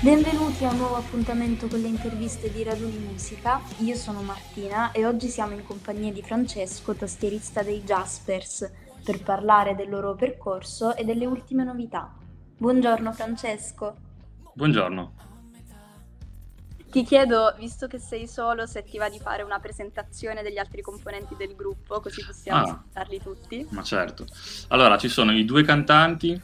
Benvenuti a un nuovo appuntamento con le interviste di Raduni Musica. Io sono Martina e oggi siamo in compagnia di Francesco, tastierista dei Jaspers, per parlare del loro percorso e delle ultime novità. Buongiorno Francesco. Buongiorno. Ti chiedo, visto che sei solo, se ti va di fare una presentazione degli altri componenti del gruppo, così possiamo Ah. ascoltarli tutti. Ma certo. Allora, ci sono i due cantanti,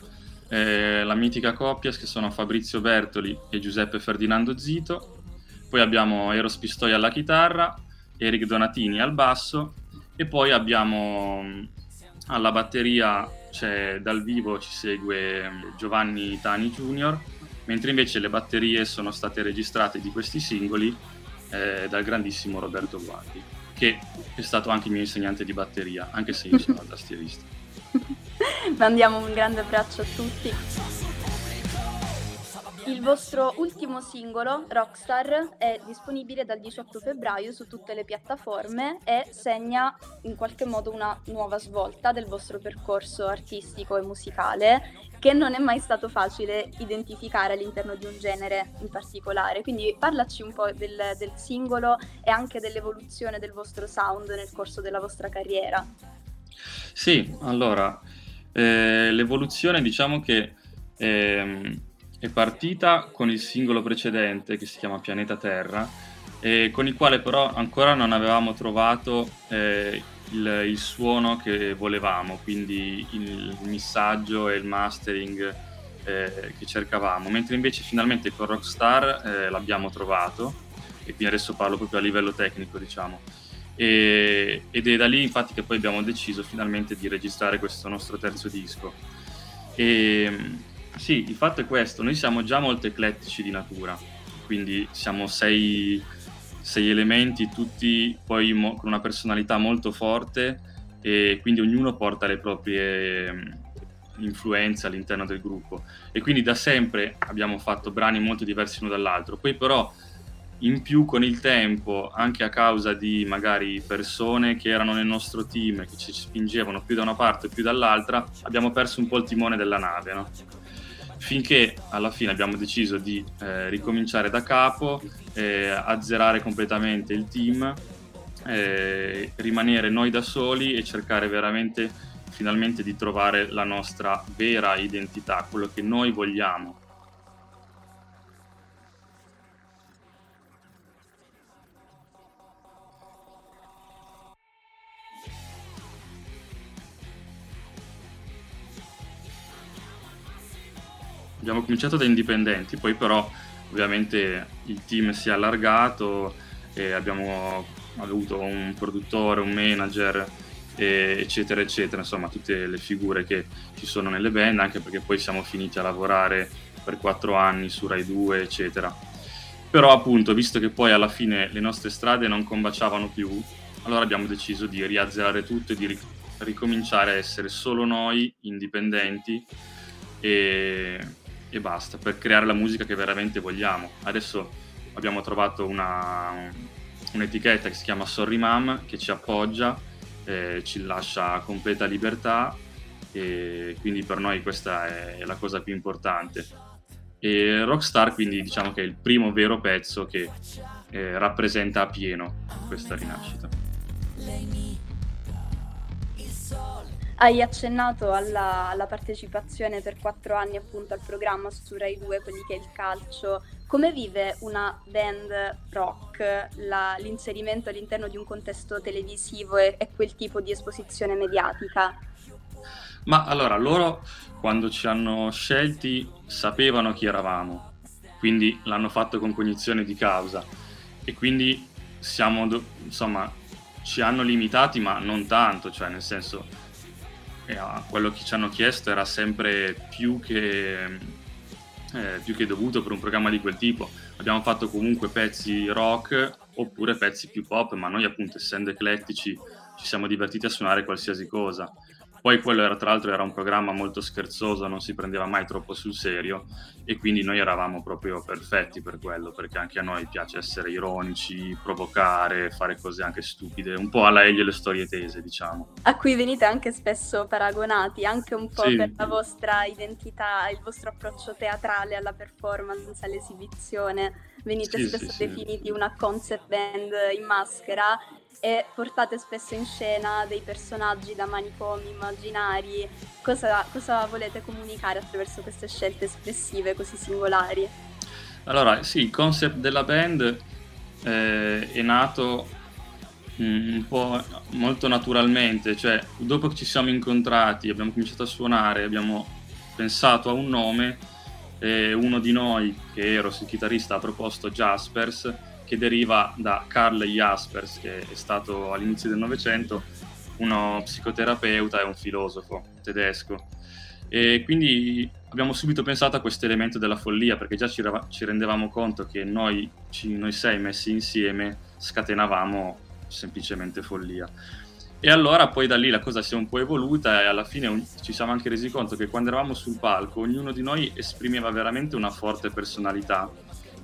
eh, la mitica coppia che sono Fabrizio Bertoli e Giuseppe Ferdinando Zito. Poi abbiamo Eros Pistoia alla chitarra, Eric Donatini al basso e poi abbiamo mh, alla batteria c'è dal vivo ci segue mh, Giovanni Tani Jr., mentre invece le batterie sono state registrate di questi singoli eh, dal grandissimo Roberto Guardi, che è stato anche il mio insegnante di batteria, anche se io sono tastierista. Mandiamo un grande abbraccio a tutti. Il vostro ultimo singolo, Rockstar, è disponibile dal 18 febbraio su tutte le piattaforme e segna in qualche modo una nuova svolta del vostro percorso artistico e musicale che non è mai stato facile identificare all'interno di un genere in particolare. Quindi parlaci un po' del, del singolo e anche dell'evoluzione del vostro sound nel corso della vostra carriera. Sì, allora, eh, l'evoluzione diciamo che ehm, è partita con il singolo precedente che si chiama Pianeta Terra, e con il quale però ancora non avevamo trovato eh, il, il suono che volevamo, quindi il missaggio e il mastering eh, che cercavamo, mentre invece finalmente con Rockstar eh, l'abbiamo trovato, e quindi adesso parlo proprio a livello tecnico, diciamo. E- ed è da lì infatti che poi abbiamo deciso finalmente di registrare questo nostro terzo disco. E sì, il fatto è questo, noi siamo già molto eclettici di natura, quindi siamo sei, sei elementi, tutti poi mo- con una personalità molto forte e quindi ognuno porta le proprie mh, influenze all'interno del gruppo e quindi da sempre abbiamo fatto brani molto diversi l'uno dall'altro. Poi però in più con il tempo, anche a causa di magari persone che erano nel nostro team e che ci spingevano più da una parte o più dall'altra, abbiamo perso un po' il timone della nave, no? Finché alla fine abbiamo deciso di eh, ricominciare da capo, eh, azzerare completamente il team, eh, rimanere noi da soli e cercare veramente finalmente di trovare la nostra vera identità, quello che noi vogliamo. Abbiamo cominciato da indipendenti, poi però ovviamente il team si è allargato e abbiamo avuto un produttore, un manager, eccetera, eccetera, insomma tutte le figure che ci sono nelle band, anche perché poi siamo finiti a lavorare per quattro anni su Rai 2, eccetera. Però appunto, visto che poi alla fine le nostre strade non combaciavano più, allora abbiamo deciso di riazzerare tutto e di ric- ricominciare a essere solo noi, indipendenti, e, e basta, per creare la musica che veramente vogliamo. Adesso abbiamo trovato una, un'etichetta che si chiama Sorry Mom, che ci appoggia, eh, ci lascia completa libertà e quindi per noi questa è la cosa più importante. E Rockstar quindi diciamo che è il primo vero pezzo che eh, rappresenta a pieno questa rinascita. Hai accennato alla, alla partecipazione per quattro anni appunto al programma su Rai 2, quelli che è il calcio. Come vive una band rock la- l'inserimento all'interno di un contesto televisivo e, e quel tipo di esposizione mediatica? Ma allora, loro quando ci hanno scelti sapevano chi eravamo, quindi l'hanno fatto con cognizione di causa e quindi siamo, insomma, ci hanno limitati ma non tanto, cioè nel senso, eh, quello che ci hanno chiesto era sempre più che, eh, più che dovuto per un programma di quel tipo. Abbiamo fatto comunque pezzi rock oppure pezzi più pop, ma noi appunto essendo eclettici ci siamo divertiti a suonare qualsiasi cosa Poi quello era tra l'altro era un programma molto scherzoso, non si prendeva mai troppo sul serio e quindi noi eravamo proprio perfetti per quello, perché anche a noi piace essere ironici, provocare, fare cose anche stupide, un po' alla Elio e le storie tese, diciamo. A cui venite anche spesso paragonati, anche un po' sì. per la vostra identità, il vostro approccio teatrale alla performance, all'esibizione. Venite sì, spesso sì, definiti una concept band in maschera e portate spesso in scena dei personaggi da manicomi immaginari. Cosa, cosa volete comunicare attraverso queste scelte espressive così singolari? Allora, sì, il concept della band eh, è nato mm, un po' molto naturalmente, cioè dopo che ci siamo incontrati, abbiamo cominciato a suonare, abbiamo pensato a un nome, e uno di noi, che ero il chitarrista, ha proposto Jaspers, che deriva da Karl Jaspers, che è stato all'inizio del Novecento uno psicoterapeuta e un filosofo tedesco. E quindi abbiamo subito pensato a questo elemento della follia, perché già ci, ci rendevamo conto che noi, ci, noi sei messi insieme scatenavamo semplicemente follia. E allora poi da lì la cosa si è un po' evoluta e alla fine ci siamo anche resi conto che quando eravamo sul palco ognuno di noi esprimeva veramente una forte personalità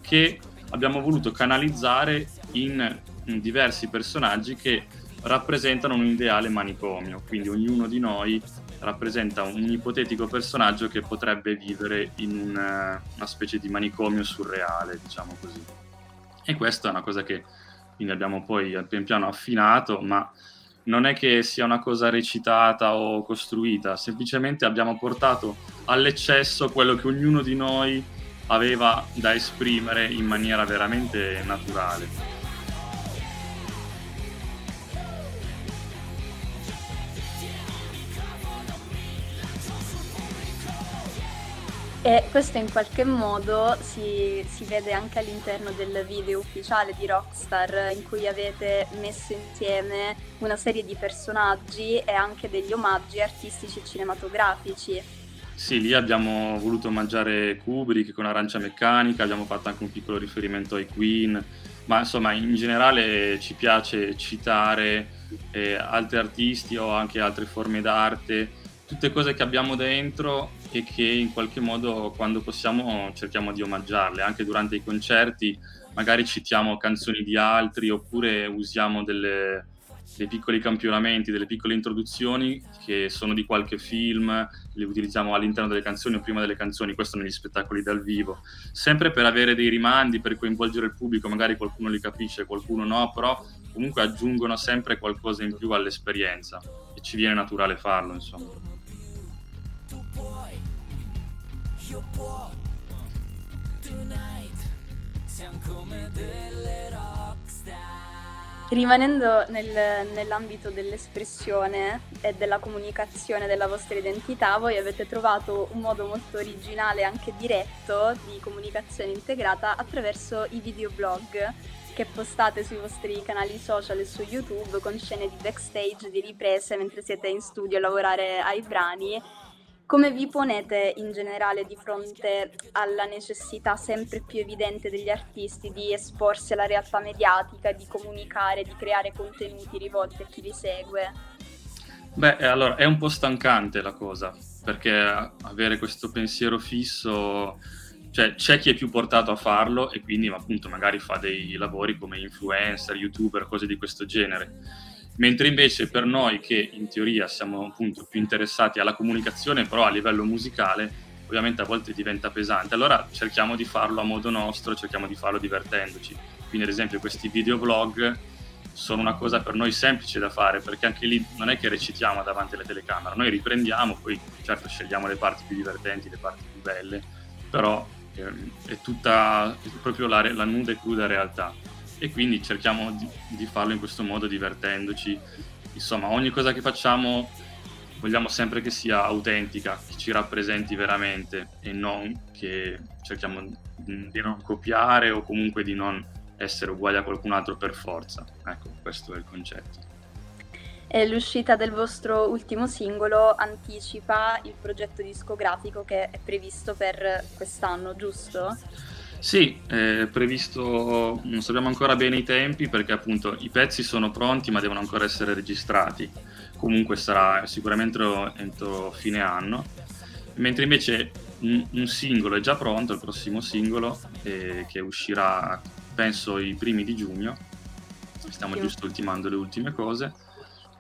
che abbiamo voluto canalizzare in, diversi personaggi che rappresentano un ideale manicomio, quindi ognuno di noi rappresenta un ipotetico personaggio che potrebbe vivere in una, una specie di manicomio surreale, diciamo così. E questa è una cosa che quindi abbiamo poi pian piano affinato, ma non è che sia una cosa recitata o costruita, semplicemente abbiamo portato all'eccesso quello che ognuno di noi aveva da esprimere in maniera veramente naturale. E questo in qualche modo si, si, vede anche all'interno del video ufficiale di Rockstar in cui avete messo insieme una serie di personaggi e anche degli omaggi artistici e cinematografici. Sì, lì abbiamo voluto omaggiare Kubrick con Arancia Meccanica, abbiamo fatto anche un piccolo riferimento ai Queen, ma insomma in generale ci piace citare eh, altri artisti o anche altre forme d'arte, tutte cose che abbiamo dentro e che in qualche modo quando possiamo cerchiamo di omaggiarle, anche durante i concerti magari citiamo canzoni di altri oppure usiamo delle, dei piccoli campionamenti, delle piccole introduzioni che sono di qualche film, le utilizziamo all'interno delle canzoni o prima delle canzoni, questo negli spettacoli dal vivo, sempre per avere dei rimandi, per coinvolgere il pubblico, magari qualcuno li capisce, qualcuno no, però comunque aggiungono sempre qualcosa in più all'esperienza. E ci viene naturale farlo, insomma. io può Tonight siamo come delle rockstar Rimanendo nel, nell'ambito dell'espressione e della comunicazione della vostra identità, voi avete trovato un modo molto originale e anche diretto di comunicazione integrata attraverso i videoblog che postate sui vostri canali social e su YouTube con scene di backstage, di riprese mentre siete in studio a lavorare ai brani come vi ponete in generale di fronte alla necessità sempre più evidente degli artisti di esporsi alla realtà mediatica, di comunicare, di creare contenuti rivolti a chi li segue? Beh, allora è un po' stancante la cosa, perché avere questo pensiero fisso, cioè c'è chi è più portato a farlo e quindi appunto magari fa dei lavori come influencer, youtuber, cose di questo genere mentre invece per noi che in teoria siamo appunto più interessati alla comunicazione, però a livello musicale, ovviamente a volte diventa pesante. Allora cerchiamo di farlo a modo nostro, cerchiamo di farlo divertendoci. Quindi ad esempio questi videoblog sono una cosa per noi semplice da fare, perché anche lì non è che recitiamo davanti alla telecamera, noi riprendiamo, poi certo scegliamo le parti più divertenti, le parti più belle, però ehm, è tutta è proprio la, la nuda e cruda realtà e quindi cerchiamo di, di, farlo in questo modo divertendoci. Insomma, ogni cosa che facciamo vogliamo sempre che sia autentica, che ci rappresenti veramente e non che cerchiamo di non copiare o comunque di non essere uguali a qualcun altro per forza. Ecco, questo è il concetto. L'uscita del vostro ultimo singolo anticipa il progetto discografico che è previsto per quest'anno, giusto? Sì, è previsto, non sappiamo ancora bene i tempi perché appunto i pezzi sono pronti ma devono ancora essere registrati. Comunque sarà sicuramente entro fine anno. Mentre invece un, un singolo è già pronto, il prossimo singolo, eh, che uscirà penso i primi di giugno. Stiamo sì. giusto ultimando le ultime cose.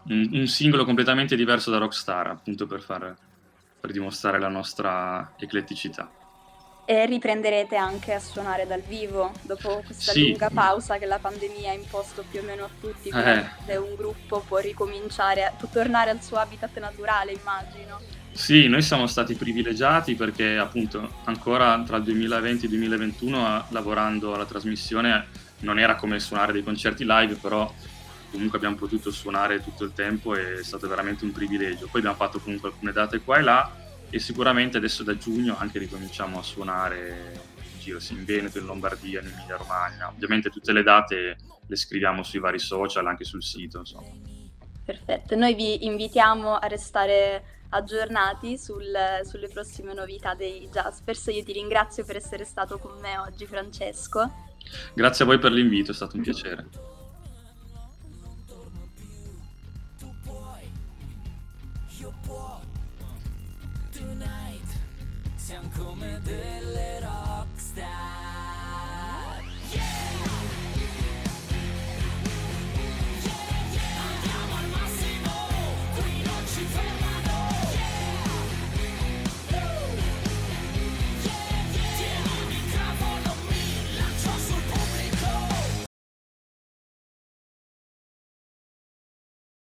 Un, un, singolo completamente diverso da Rockstar, appunto per, far, per dimostrare la nostra ecletticità. E riprenderete anche a suonare dal vivo dopo questa sì. lunga pausa che la pandemia ha imposto più o meno a tutti, eh. un gruppo può ricominciare, può tornare al suo habitat naturale, immagino. Sì, noi siamo stati privilegiati perché appunto ancora tra il 2020 e il 2021 lavorando alla trasmissione non era come suonare dei concerti live, però comunque abbiamo potuto suonare tutto il tempo e è stato veramente un privilegio. Poi abbiamo fatto comunque alcune date qua e là e sicuramente adesso da giugno anche ricominciamo a suonare in giro in Veneto, in Lombardia, in Emilia Romagna. Ovviamente tutte le date le scriviamo sui vari social, anche sul sito. Insomma. Perfetto, noi vi invitiamo a restare aggiornati sul, sulle prossime novità dei Jaspers. Io ti ringrazio per essere stato con me oggi, Francesco. Grazie a voi per l'invito, è stato un piacere. siamo come delle rockstar.